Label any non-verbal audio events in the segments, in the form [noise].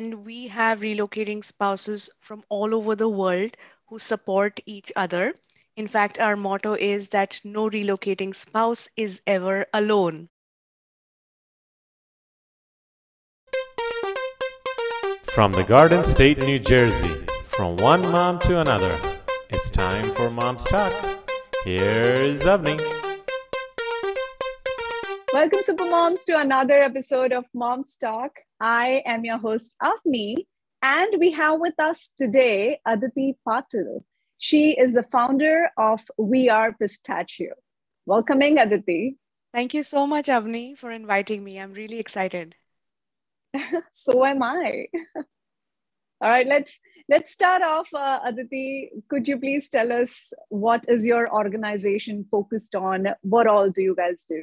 and we have relocating spouses from all over the world who support each other. In fact, our motto is that no relocating spouse is ever alone. From the Garden State, New Jersey, from one mom to another, it's time for Mom's Talk. Here's Avni. Welcome, Super Moms, to another episode of Mom's Talk. I am your host, Avni, and we have with us today Aditi Patil. She is the founder of We Are Pistachio. Welcoming Aditi. Thank you so much, Avni, for inviting me. I'm really excited. [laughs] so am I. [laughs] All right, let's let's start off. Uh, Aditi, could you please tell us what is your organization focused on? What all do you guys do?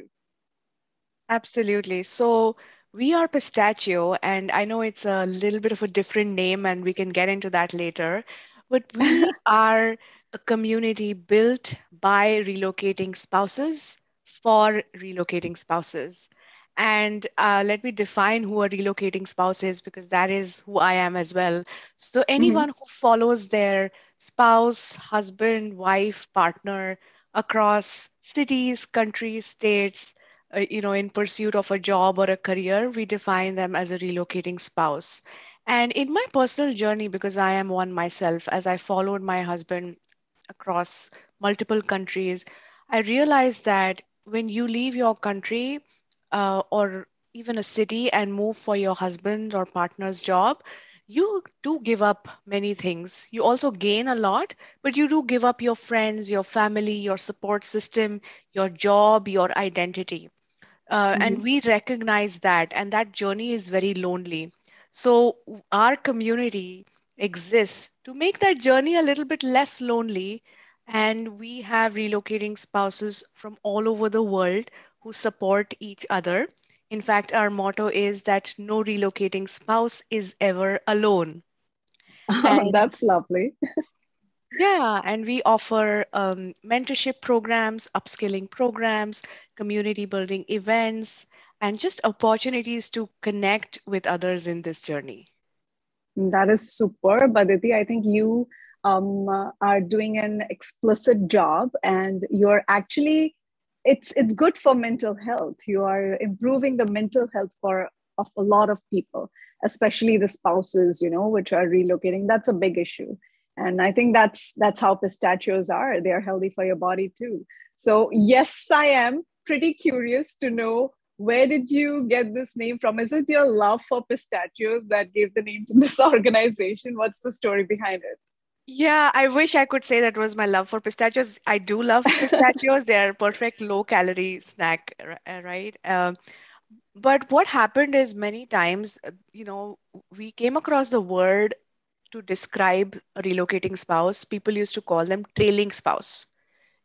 Absolutely. So we are Pistachio, and I know it's a little bit of a different name, and we can get into that later. But we [laughs] are a community built by relocating spouses for relocating spouses. And uh, let me define who a relocating spouse is because that is who I am as well. So, anyone mm-hmm. who follows their spouse, husband, wife, partner across cities, countries, states, uh, you know, in pursuit of a job or a career, we define them as a relocating spouse. And in my personal journey, because I am one myself, as I followed my husband across multiple countries, I realized that when you leave your country uh, or even a city and move for your husband or partner's job, you do give up many things. You also gain a lot, but you do give up your friends, your family, your support system, your job, your identity. Uh, mm-hmm. And we recognize that, and that journey is very lonely. So, our community exists to make that journey a little bit less lonely. And we have relocating spouses from all over the world who support each other. In fact, our motto is that no relocating spouse is ever alone. [laughs] Oh, that's lovely. Yeah, and we offer um, mentorship programs, upskilling programs, community building events, and just opportunities to connect with others in this journey. That is super, Aditi. I think you um, are doing an explicit job, and you're actually it's it's good for mental health. You are improving the mental health for of a lot of people, especially the spouses, you know, which are relocating. That's a big issue and i think that's that's how pistachios are they're healthy for your body too so yes i am pretty curious to know where did you get this name from is it your love for pistachios that gave the name to this [laughs] organization what's the story behind it yeah, I wish I could say that was my love for pistachios. I do love [laughs] pistachios. They're perfect low calorie snack, uh, right? Um, but what happened is many times, uh, you know, we came across the word to describe a relocating spouse, people used to call them trailing spouse.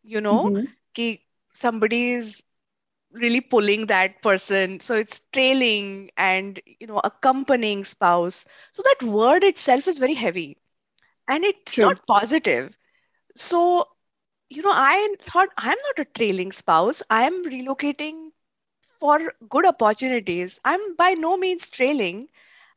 You know, mm-hmm. somebody is really pulling that person. So it's trailing and, you know, accompanying spouse. So that word itself is very heavy and it's True. not positive. So, you know, I thought I'm not a trailing spouse. I'm relocating for good opportunities. I'm by no means trailing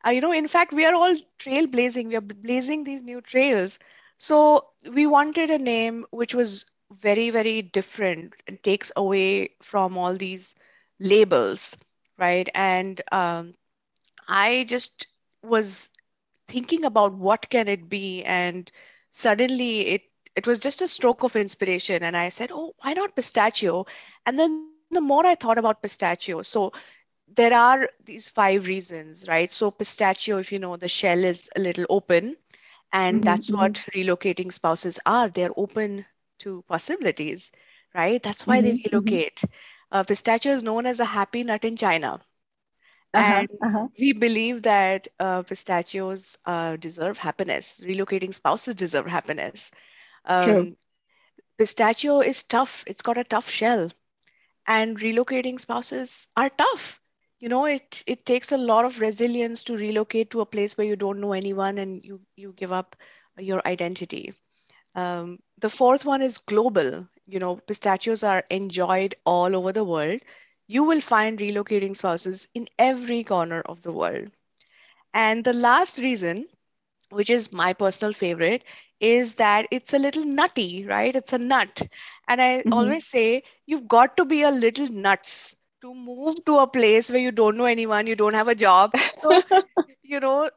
uh, you know in fact we are all trailblazing we are blazing these new trails so we wanted a name which was very very different and takes away from all these labels right and um, i just was thinking about what can it be and suddenly it it was just a stroke of inspiration and i said oh why not pistachio and then the more i thought about pistachio so there are these five reasons, right? So pistachio, if you know, the shell is a little open, and mm-hmm. that's what mm-hmm. relocating spouses are. They're open to possibilities, right? That's why mm-hmm. they mm-hmm. relocate. Uh, pistachio is known as a happy nut in China. Uh-huh, and uh-huh. we believe that uh, pistachios uh, deserve happiness. Relocating spouses deserve happiness. Um, pistachio is tough. It's got a tough shell, and relocating spouses are tough you know it it takes a lot of resilience to relocate to a place where you don't know anyone and you you give up your identity um, the fourth one is global you know pistachios are enjoyed all over the world you will find relocating spouses in every corner of the world And the last reason, which is my personal favorite, is that it's a little nutty, right? It's a nut. And I Mhm. always say you've got to be a little nuts to move to a place where you don't know anyone, you don't have a job. So, [laughs] you know,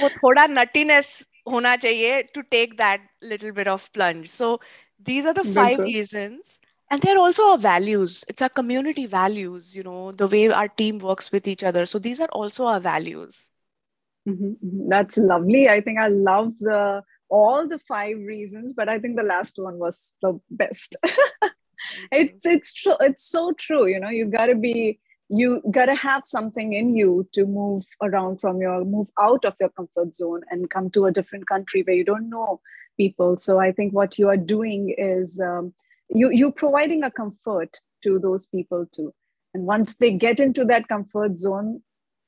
वो थोड़ा nuttiness hona chahiye to take that little bit of plunge. So these are the five reasons. And they're also our values. It's our community values, you know, the way our team works with each other. So these are also our values. Mm-hmm. mm-hmm. That's lovely. I think I love the all the five reasons, but I think the last one was the best. [laughs] Mm-hmm. it's it's true. It's so true. You know, you got to be you gotta have something in you to move around from your move out of your comfort zone and come to a different country where you don't know people. So i think what you are doing is um, you you providing a comfort to those people too. And once they get into that comfort zone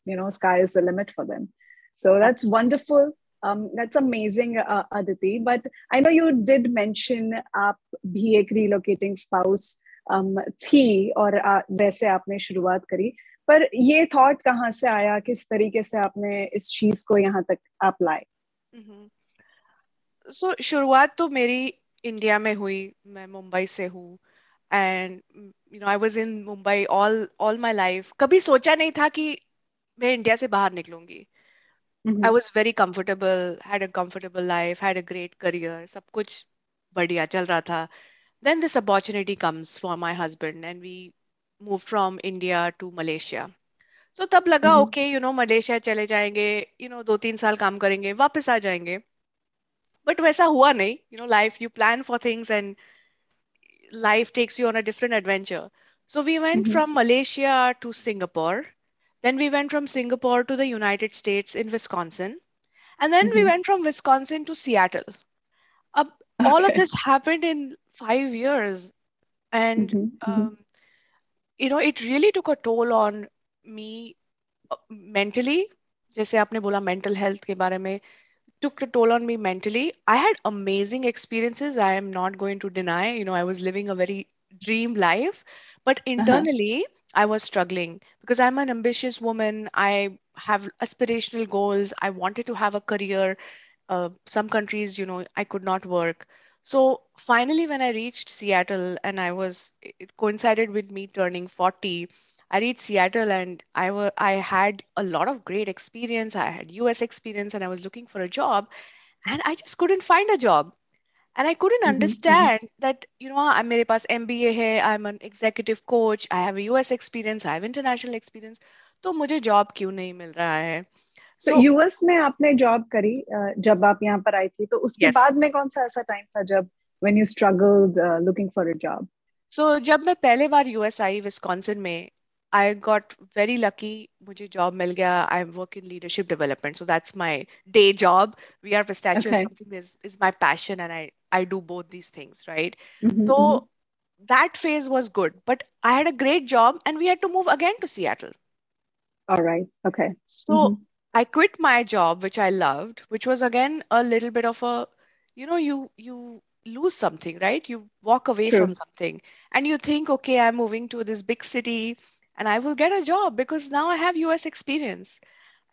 you know sky is the limit for them. So that's wonderful. Um, that's amazing uh, aditi. But i know you did mention up uh, bhek relocating spouse. थी और वैसे आपने शुरुआत करी। पर ये thought कहाँ से आया? किस तरीके से आपने इस चीज़ को यहाँ तक आप लाए सो शुरुआत तो मेरी इंडिया में हुई। मैं मुंबई से हूँ। And you know I was in Mumbai all all my life कभी सोचा नहीं था कि मैं इंडिया से बाहर निकलूँगी। I was very comfortable had a comfortable life had a great career सब कुछ बढ़िया चल रहा था। Then this opportunity comes for my husband and we move from India to Malaysia तो तब लगा ओके यू नो मलेशिया चले जाएंगे यू नो दो तीन साल काम करेंगे वापस आ जाएंगे बट वैसा हुआ नहीं you know life you plan for things and life takes you on a different adventure. So we went Mhm. from Malaysia to Singapore. Then we went from Singapore to the United States in Wisconsin. And then we Mhm. went from Wisconsin to Seattle. Ab- all of Okay. this happened in five years. And, Mhm, mhm. um, you know, it really took a toll on me uh, mentally. जैसे आपने बोला mental health के बारे में took a toll on me mentally. I had amazing experiences. I am not going to deny. You know, I was living a very dream life, but internally, I was struggling because I'm an ambitious woman. I have aspirational goals. I wanted to have a career. Uh, some countries, you know, I could not work. So finally, when I reached Seattle and I was, it coincided with me turning 40. I reached Seattle and I wa- I had a lot of great experience. I had US experience and I was looking for a job and I just couldn't find a job. And I couldn't Mhm, mhm. understand that, you know, I'm मेरे पास MBA है, I'm an executive coach, I have a US experience, I have international experience. तो मुझे job क्यों नहीं मिल रहा है? तो so, US में आपने जॉब करी जब आप यहाँ पर आई थी तो उसके yes. बाद में कौन सा ऐसा टाइम था जब when you struggled looking for a job so जब मैं पहले बार यूएस आई विस्कॉन्सिन में आई गॉट वेरी लकी मुझे जॉब मिल गया I am work in leadership development so that's my day job we are Pistachio is my passion and I I do both these things right तो that phase was good but i had a great job and we had to move again to seattle. All right okay. So mm-hmm. I quit my job which I loved which was again a little bit of a you know you you lose something right? You walk away True. from something and you think okay I'm moving to this big city and I will get a job because now I have US experience.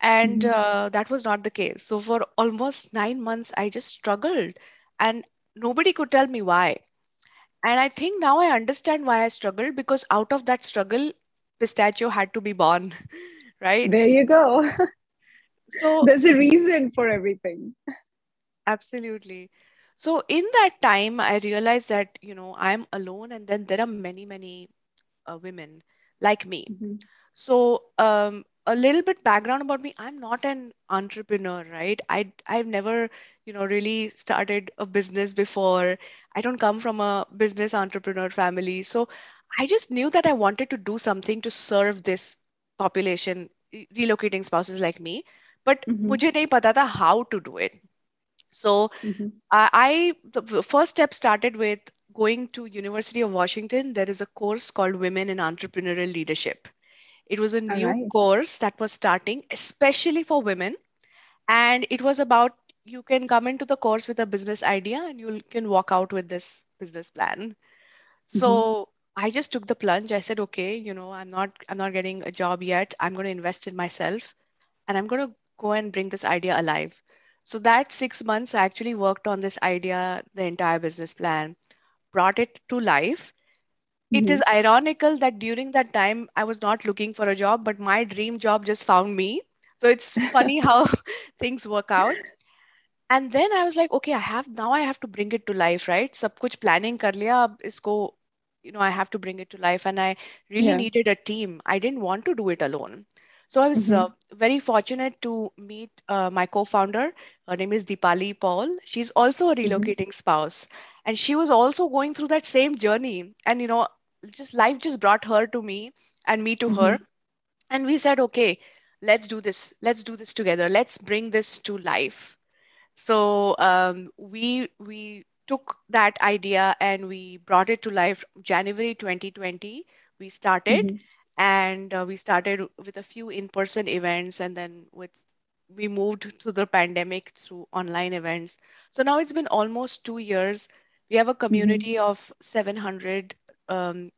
And Mhm. uh, that was not the case. So for almost 9 months I just struggled and nobody could tell me why. And I think now I understand why I struggled because out of that struggle pistachio had to be born [laughs] right? There you go [laughs] so there's a reason for everything Absolutely. So in that time, I realized that, you know, I'm alone, and then there are many, many uh, women like me. Mhm. So um, a little bit background about me, I'm not an entrepreneur, right? I I've never, you know, really started a business before. I don't come from a business entrepreneur family. So I just knew that I wanted to do something to serve this population, relocating spouses like me. But Mhm. मुझे नहीं पता था how to do it. So Mhm. I, I the the first step started with going to University of Washington. There is a course called Women in Entrepreneurial Leadership. It was a all new right course that was starting especially for women, and it was about you can come into the course with a business idea and you can walk out with this business plan. Mhm. So I just took the plunge. I said, okay, you know, I'm not I'm not getting a job yet. I'm going to invest in myself and I'm going to go and bring this idea alive. So that six months, I actually worked on this idea, the entire business plan, brought it to life. Mm-hmm. It is mm-hmm. ironical that during that time, I was not looking for a job, but my dream job just found me. So it's [laughs] funny how [laughs] things work out. And then I was like, okay, I have now I have to bring it to life, right? Sab kuch planning kar liya, isko, you know, I have to bring it to life. And I really yeah. needed a team. I didn't want to do it alone. So I was Mhm. uh, very fortunate to meet uh, my co-founder. Her name is Deepali Paul. She's also a Mhm. relocating spouse and she was also going through that same journey and you know just life just brought her to me and me to her Mhm. and we said okay let's do this let's do this together let's bring this to life so um, we we took that idea and we brought it to life January 2020 we started Mhm. And uh, we started with a few in-person events and then with we moved to the pandemic through online events so now it's been almost two years we have a Mhm. community of 700 um,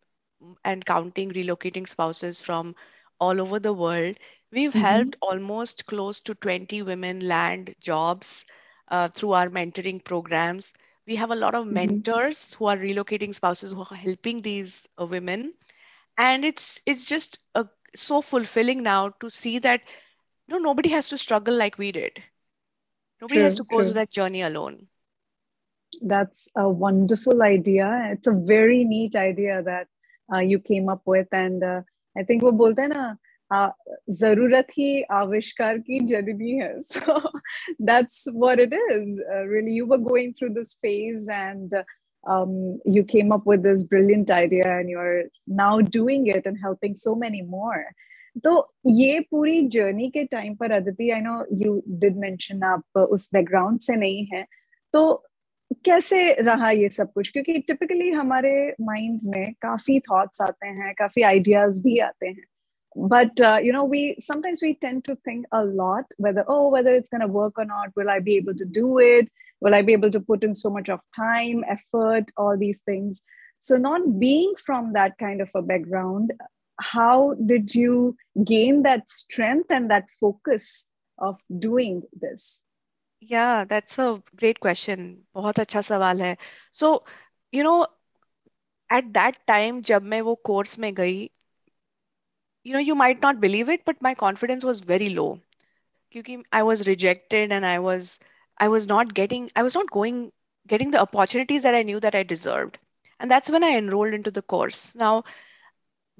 and counting relocating spouses from all over the world we've Mhm. helped almost close to 20 women land jobs uh, through our mentoring programs we have a lot of Mhm. mentors who are relocating spouses who are helping these uh, women and it's it's just uh, so fulfilling now to see that no nobody has to struggle like we did nobody has to True, go through true. that journey alone That's a wonderful idea. It's a very neat idea that uh, you came up with, and uh, I think वो बोलते हैं ना uh, जरूरत ही आविष्कार की जननी है. So [laughs] that's what it is. Uh, really, you were going through this phase, and Um, you came up with this brilliant idea, and you're now doing it and helping so many more. तो ये पूरी journey के time पर Aditi I know you did mention आप उस background से नहीं है। तो कैसे रहा ये सब कुछ? क्योंकि टिपिकली हमारे माइंड्स में काफ़ी थॉट्स आते हैं काफ़ी आइडियाज़ भी आते हैं। but uh, you know we sometimes we tend to think a lot whether oh whether it's going to work or not will i be able to do it will i be able to put in so much of time effort all these things so not being from that kind of a background how did you gain that strength and that focus of doing this yeah that's a great question बहुत अच्छा सवाल है so you know at that time जब मैं वो course में गई you know you might not believe it but my confidence was very low. Because i was rejected and i was i was not getting i was not going getting the opportunities that i knew that i deserved. And that's when i enrolled into the course. Now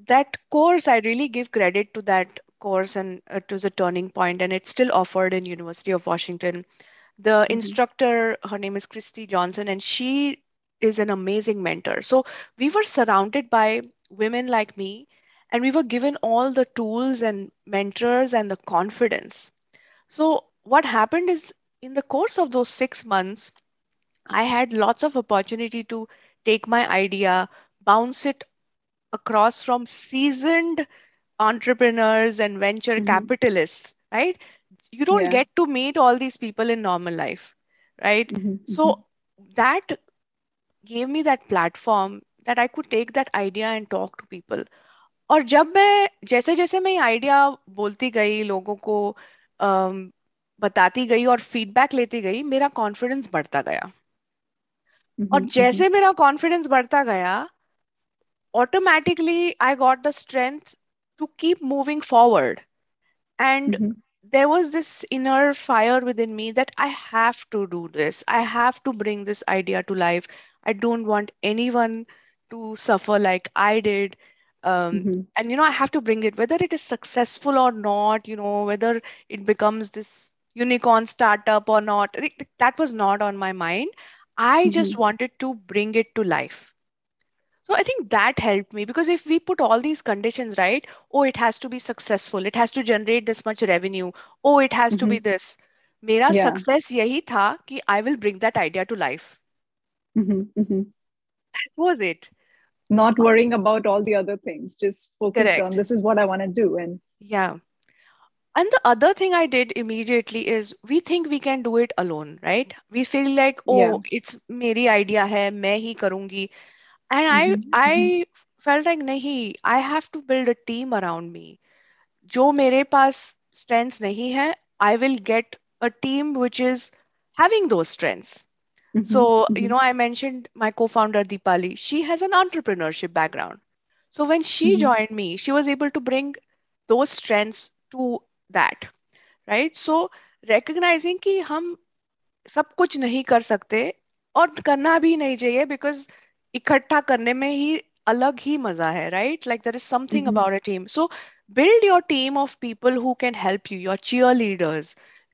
that course i really give credit to that course and it was a turning point and it's still offered in university of washington. The mm-hmm. instructor her name is christy johnson and she is an amazing mentor. So we were surrounded by women like me and we were given all the tools and mentors and the confidence so what happened is in the course of those six months, I had lots of opportunity to take my idea, bounce it across from seasoned entrepreneurs and venture Mhm. capitalists, right? You don't Yeah. get to meet all these people in normal life, right? Mhm, mhm. So that gave me that platform that I could take that idea and talk to people. और जब मैं जैसे जैसे मैं idea बोलती गई लोगों को बताती गई और फीडबैक लेती गई मेरा कॉन्फिडेंस बढ़ता गया। हम्म, और हम्म, जैसे हम्म। मेरा कॉन्फिडेंस बढ़ता गया automatically I got the strength to keep moving forward and there was this inner fire within me that I have to do this I have to bring this idea to life I don't want anyone to suffer like I did Um, mhm, and you know, I have to bring it, whether it is successful or not, you know, whether it becomes this unicorn startup or not. I think That was not on my mind. I just mhm, wanted to bring it to life. So I think that helped me because if we put all these conditions, right? Oh, it has to be successful. It has to generate this much revenue. Oh, it has to be mhm. this. मेरा Yeah. success यही था कि I will bring that idea to life. Mhm, mhm. That was it. not worrying about all the other things just focused Correct. on this is what i want to do and yeah and the other thing i did immediately is we think we can do it alone right we feel like oh yeah. it's meri idea hai main hi karungi and i mm-hmm. i mm-hmm. felt like nahi i have to build a team around me jo mere paas strengths nahi hai i will get a team which is having those strengths Mhm, So, you mhm. know, I mentioned my co-founder Deepali. She has an entrepreneurship background. So when she Mhm. joined me, she was able to bring those strengths to that, right? So recognizing कि हम सब कुछ नहीं कर सकते और करना भी नहीं चाहिए बिकॉज इकट्ठा करने में ही अलग ही मजा है right like there is something Mhm. About a team so build your team of people who can help you your cheerleaders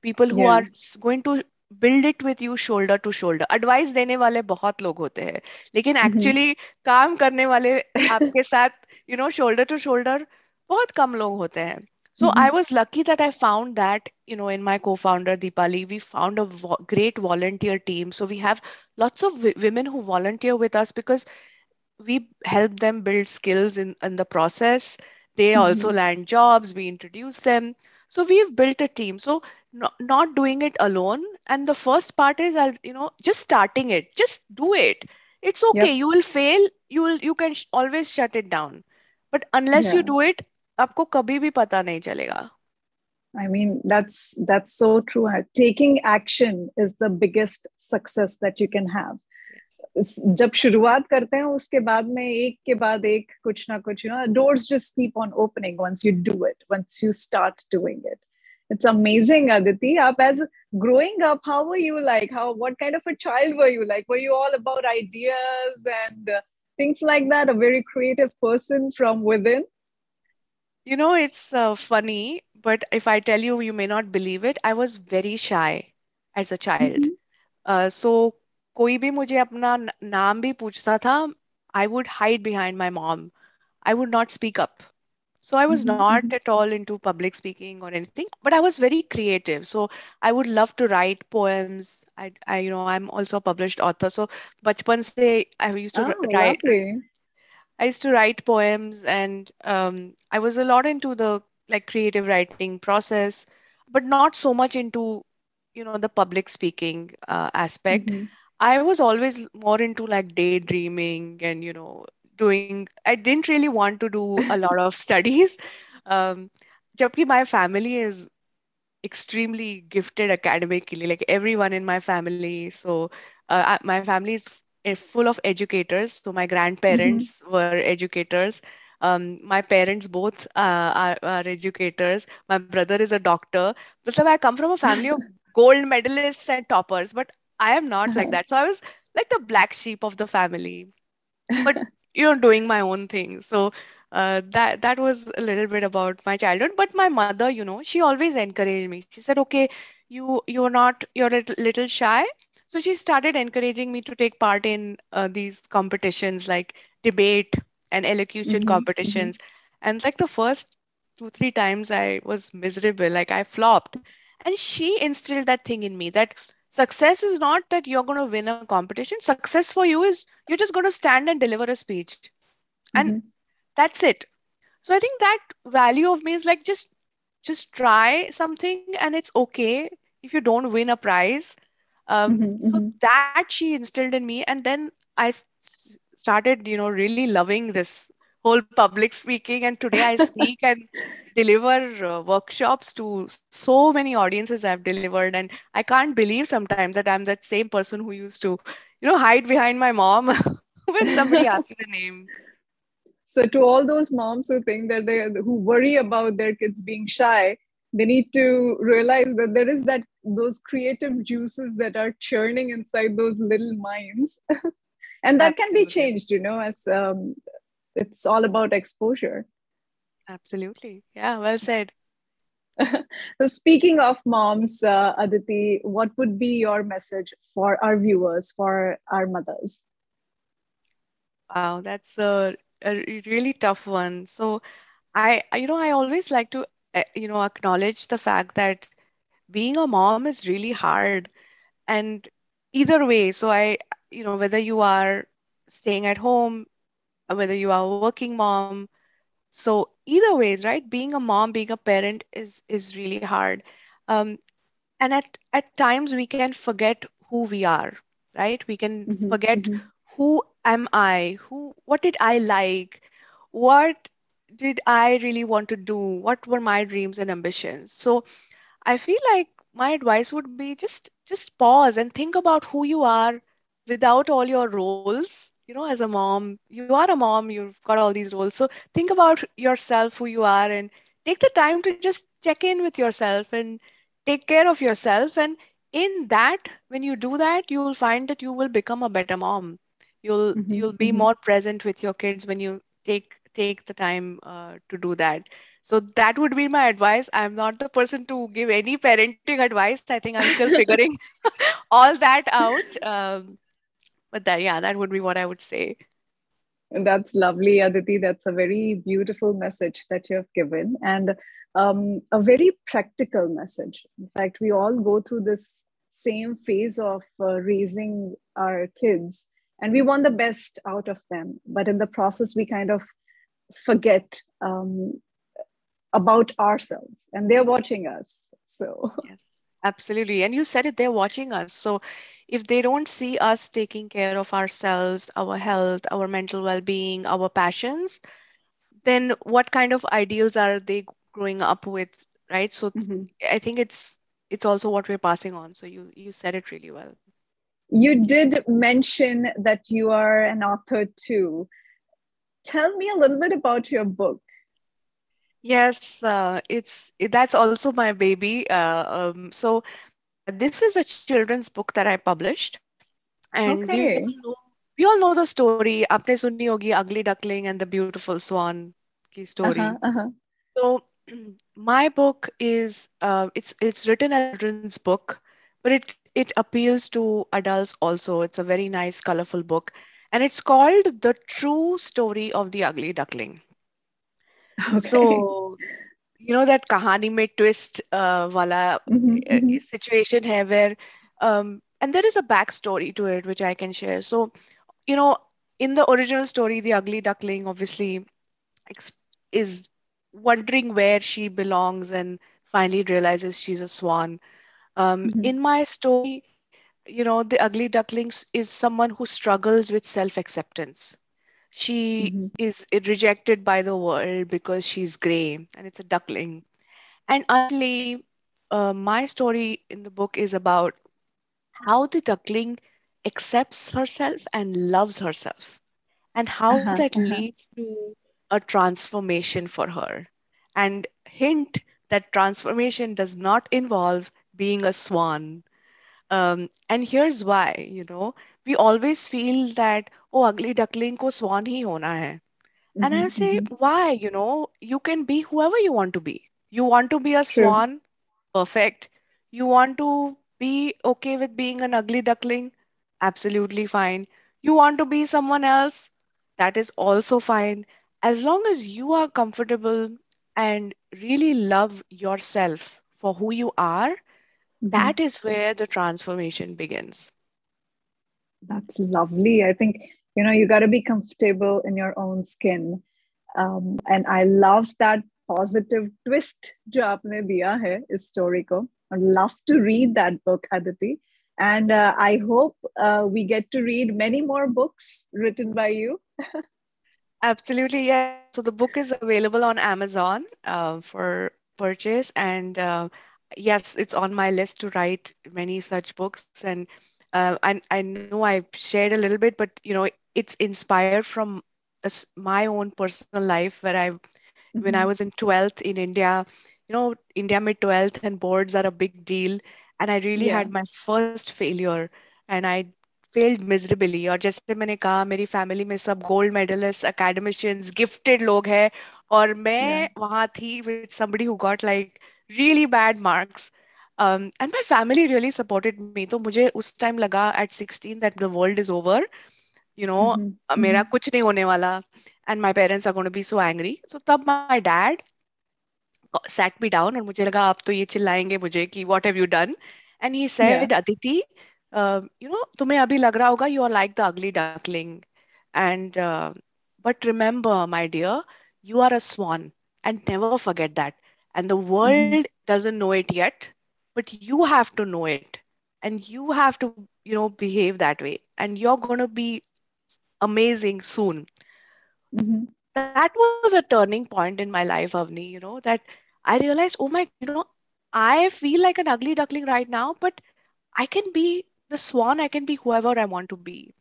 people who Yeah. are s- going to build it with you shoulder to shoulder advice देने वाले बहुत लोग होते हैं लेकिन Mhm. Actually काम करने वाले आपके साथ you know shoulder to shoulder बहुत कम लोग होते हैं so Mhm. I was lucky that I found that, you know, in my co-founder Deepali, we found a vo- great volunteer team. So we have lots of w- women who volunteer with us because we help them build skills in, in the process. They also Mhm. land jobs, we introduce them. So we've built a team. So not, not doing it alone. And the first part is, I'll, you know, just starting it, just do it. It's okay. Yep. You will fail. You will, you can sh- always shut it down. But unless you Yeah. do it, आपको कभी भी पता नहीं चलेगा I mean, that's that's so true. Taking action is the biggest success that you can have. इस- जब शुरुआत करते हैं उसके बाद में एक के बाद एक कुछ ना कुछ you know doors just keep on opening once you do it once you start doing it it's amazing aditi up as growing up how were you like how what kind of a child were you like were you all about ideas and uh, things like that a very creative person from within You know, it's uh, funny, but if I tell you, you may not believe it. I was very shy as a child. Mhm. Uh, so कोई भी मुझे अपना न- नाम भी पूछता था, I would hide behind my mom. I would not speak up. So I was Mhm, not mhm. at all into public speaking or anything, but I was very creative. So I would love to write poems. I, I, you know, I'm also a published author. So बचपन से I used to oh write lovely I used to write poems and um, I was a lot into the like creative writing process, but not so much into, you know, the public speaking uh, aspect. Mhm. I was always more into like daydreaming and, you know, doing, I didn't really want to do a lot of studies. [laughs] Um, जबकि my family is extremely gifted academically, like everyone in my family. So uh, I- my family is f- full of educators. So my Mhm. grandparents were educators. Um, my parents both uh, are, are educators. My brother is a doctor. So I come from a family of [laughs] gold medalists and toppers, but I am not like that. So I was like the black sheep of the family but you know doing my own thing. So uh, that that was a little bit about my childhood. But my mother you know she always encouraged me. She said okay you you're not you're a little shy. So she started encouraging me to take part in uh, these competitions like debate and elocution Mhm, mhm. competitions. And like the first two three times i was miserable like i flopped. And she instilled that thing in me that success is not that you're going to win a competition success for you is you're just going to stand and deliver a speech and Mhm. that's it so i think that value of me is like just just try something and it's okay if you don't win a prize um, Mhm, so mhm. that she instilled in me and then i s- started you know really loving this whole public speaking and today i [laughs] speak and deliver uh, workshops to so many audiences i've delivered and i can't believe sometimes that i'm that same person who used to you know hide behind my mom [laughs] when somebody [laughs] asks me the name So to all those moms who think that they who worry about their kids being shy, they need to realize that there is that those creative juices that are churning inside those little minds, and that can be changed. You know, as um, it's all about exposure. absolutely yeah well said [laughs] so speaking of moms, uh, Aditi, what would be your message for our viewers, for our mothers? wow that's a, a really tough one so I, you know, I always like to, uh, you know, acknowledge the fact that being a mom is really hard. And either way, so I, you know, whether you are staying at home, whether you are a working mom, so either ways, right? Being a mom, being a parent is is really hard. Um, and at at times we can forget who we are, right? We can Mhm, forget mhm, who am I? Who, what did I like? What did I really want to do? What were my dreams and ambitions? So I feel like my advice would be just just pause and think about who you are without all your roles. You know, as a mom, you are a mom, you've got all these roles. So think about yourself, who you are, and take the time to just check in with yourself and take care of yourself. And in that, when you do that, you will find that you will become a better mom. You'll Mhm, you'll be mhm. more present with your kids when you take take the time uh, to do that. So that would be my advice. I'm not the person to give any parenting [laughs] advice. I think I'm still figuring [laughs] all that out. Um, but that, yeah, that would be what I would say. And that's lovely, Aditi. That's a very beautiful message that you have given, and um, a very practical message. In fact, we all go through this same phase of uh, raising our kids, and we want the best out of them. But in the process, we kind of forget um, about ourselves, and they're watching us. So, Yes, absolutely. And you said it, they're watching us. So if they don't see us taking care of ourselves, our health, our mental well-being, our passions, then what kind of ideals are they growing up with, right? So Mhm. I think it's it's also what we're passing on. So you you said it really well. you did mention that you are an author too. Tell me a little bit about your book. Yes, uh, it's it, that's also my baby. Uh, um, so this is a children's book that I published. And okay. we, all know, we all know the story, Apne Sunni Yogi, Ugly Duckling, and the Beautiful Swan ki story. Uh-huh, uh-huh. So my book is uh, it's it's written as a children's book, but it it appeals to adults also. It's a very nice, colorful book. And it's called The True Story of the Ugly Duckling. Okay. So you know that kahani mein twist uh, wala mm-hmm, uh, mm-hmm. situation here where um, and there is a backstory to it which I can share. So, you know, in the original story, the ugly duckling obviously is wondering where she belongs and finally realizes she's a swan. Um, mm-hmm. In my story, you know, the ugly duckling is someone who struggles with self acceptance. She mhm, is rejected by the world because she's gray and it's a duckling. And ultimately, uh, my story in the book is about how the duckling accepts herself and loves herself and how uh-huh, that uh-huh. leads to a transformation for her. And hint that transformation does not involve being a swan. Um, and here's why, you know, we always feel that, oh, ugly duckling ko swan hi hona hai. And I Mhm, say, mhm. why? You know, you can be whoever you want to be. You want to be a True. swan, perfect. You want to be okay with being an ugly duckling, absolutely fine. You want to be someone else, that is also fine. As long as you are comfortable and really love yourself for who you are, Mhm. that is where the transformation begins That's lovely. I think, you know, you got to be comfortable in your own skin. Um, and I love that positive twist जो आपने दिया है इस story को. I'd love to read that book, Aditi. And uh, I hope uh, we get to read many more books written by you. Absolutely, yeah. So the book is available on Amazon uh, for purchase, and uh, yes, it's on my list to write many such books. And uh, I I know I shared a little bit, but you know, it's inspired from a s my own personal life where I when I Mhm. was in 12th in India, you know, India mid 12th and boards are a big deal. And I really Yeah, had my first failure and I failed miserably. और जैसे मैंने कहा मेरी family में सब gold medallist academicians gifted लोग हैं और yeah. मैं वहाँ थी with somebody who got like really bad marks. Um, and my family really supported me. तो मुझे उस time लगा at 16 that the world is over. You know, Mhm, मेरा mhm. कुछ नहीं होने वाला and my parents are going to be so angry. So तब my dad sat me down और मुझे लगा आप तो ये चिल्लाएंगे मुझे कि what have you done? And he Yeah. said, Aditi, uh, you know, तुम्हें अभी लग रहा होगा you are like the ugly duckling. And uh, but remember, my dear, you are a swan and never forget that. And the Mhm, world doesn't know it yet, but you have to know it. And you have to, you know, behave that way. And you're going to be amazing soon. mhm. That was a turning point in my life, Avni, you know, that I realized, oh my, you know, I feel like an ugly duckling right now, but I can be the swan, I can be whoever I want to be.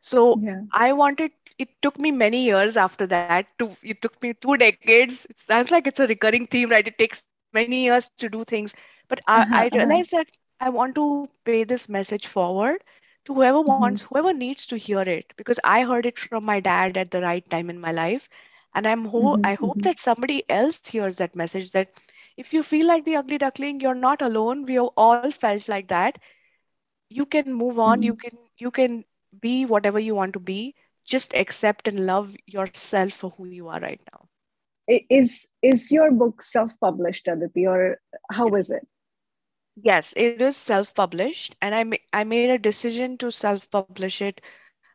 So Yeah. I wanted, it took me many years after that to, it took me two decades. It sounds like it's a recurring theme, right? It takes many years to do things. But I, Uh-huh, I uh-huh. realized that I want to pay this message forward to whoever Mhm. wants, whoever needs to hear it, because I heard it from my dad at the right time in my life. And I'm ho- Mhm, I hope mhm. that somebody else hears that message that if you feel like the ugly duckling, you're not alone. We have all felt like that. You can move on. You Mhm. can you can be whatever you want to be. Just accept and love yourself for who you are right now. Is is your book self-published, Aditi, or how is it? Yes, it is self-published, and I ma- I made a decision to self-publish it.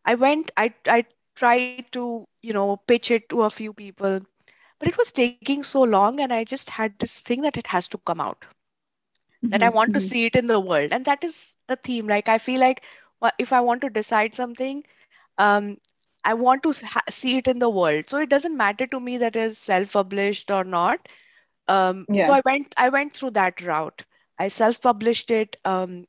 I went, I I tried to, you know, pitch it to a few people, but it was taking so long, and I just had this thing that it has to come out, that I Mhm, want to mhm. see it in the world, and that is a theme. Like I feel like if I want to decide something, um, I want to ha see it in the world. So it doesn't matter to me that it's self-published or not. Um, so I went I went through that route. I self-published it. Um,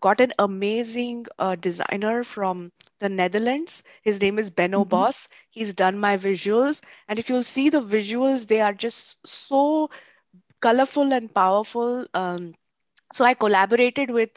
got an amazing uh, designer from the Netherlands. His name is Benno Mhm. Boss. He's done my visuals, and if you'll see the visuals, they are just so colorful and powerful. Um, so I collaborated with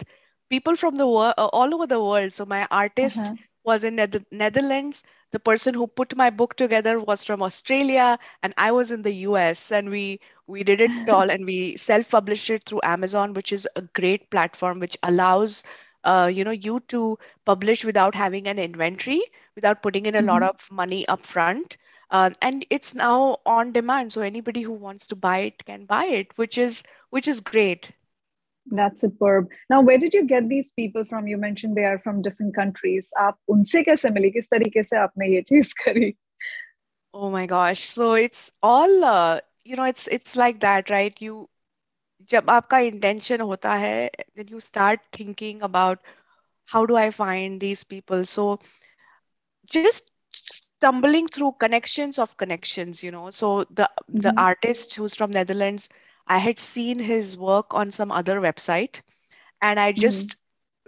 people from the world, all over the world. So my artist Uh-huh. was in Neth- Netherlands. The person who put my book together was from Australia, and I was in the US. And we we did it all, and we self-published it through Amazon, which is a great platform which allows uh, you know you to publish without having an inventory, without putting in a lot Mhm. of money up front. Uh, and it's now on demand, so anybody who wants to buy it can buy it, which is which is great. That's superb. Now, where did you get these people from? You mentioned they are from different countries. आप उनसे कैसे मिली? किस तरीके से आपने ये चीज करी? Oh my gosh. So it's all uh, you know, it's it's like that, right? You जब आपका intention होता है, then you start thinking about how do I find these people? So just stumbling through connections of connections, you know. So the the Mhm. artist who's from Netherlands, I had seen his work on some other website, and I Mhm. just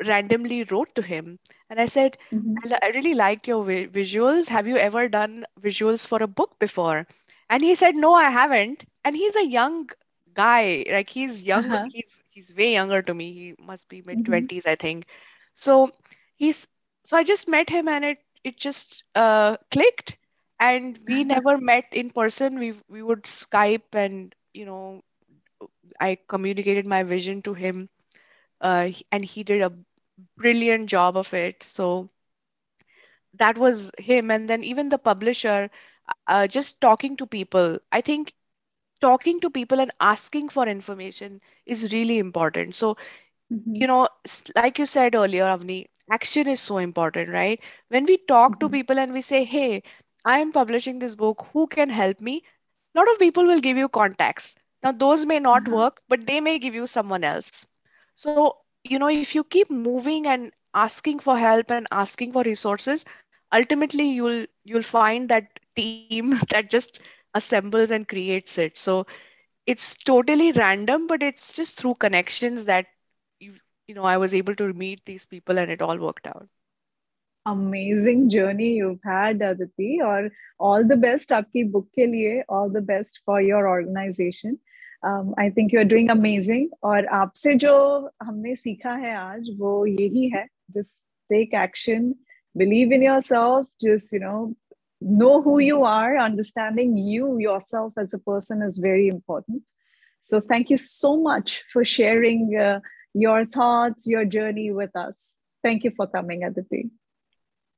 randomly wrote to him and I said, Mhm. I, li- I really like your vi- visuals. Have you ever done visuals for a book before? and he said, No, I haven't. And he's a young guy, like he's young, Uh-huh. he's he's way younger to me. He must be mid Mhm. 20s, I think. So he's so I just met him and it it just uh clicked and we never met in person. We we would Skype and you know I communicated my vision to him uh, and he did a brilliant job of it. So that was him. And then even the publisher, uh, just talking to people. I think talking to people and asking for information is really important. So, Mhm. you know, like you said earlier, Avni, action is so important, right? When we talk to Mhm. people and we say, hey, I am publishing this book, who can help me? A lot of people will give you contacts. Now, those may not Uh-huh. work, but they may give you someone else. So, you know, if you keep moving and asking for help and asking for resources, ultimately you'll you'll find that team [laughs] that just assembles and creates it. So it's totally random, but it's just through connections that you you know I was able to meet these people and it all worked out. Amazing journey you've had, Aditi, और all the best आपकी book के लिए, all the best for your organization. Um, I think you're doing amazing. और आपसे जो हमने सीखा है आज वो यही है just take action, believe in yourself, just you know know who you are, understanding you yourself as a person is very important. So thank you so much for sharing uh, your thoughts, your journey with us. Thank you for coming, Aditi.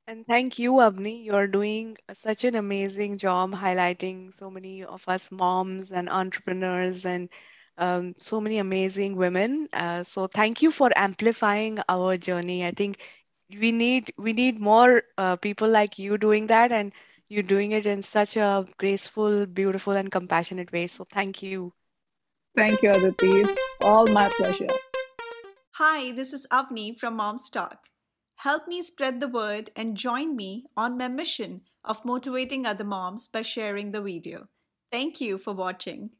And thank you, Avni. You're doing such an amazing job highlighting so many of us moms and entrepreneurs and um, so many amazing women. Uh, so thank you for amplifying our journey. I think we need we need more uh, people like you doing that, and you're doing it in such a graceful, beautiful, and compassionate way. So thank you. Thank you, Aditi. It's all my pleasure. Hi, this is Avni from Mom's Talk. Help me spread the word and join me on my mission of motivating other moms by sharing the video. Thank you for watching.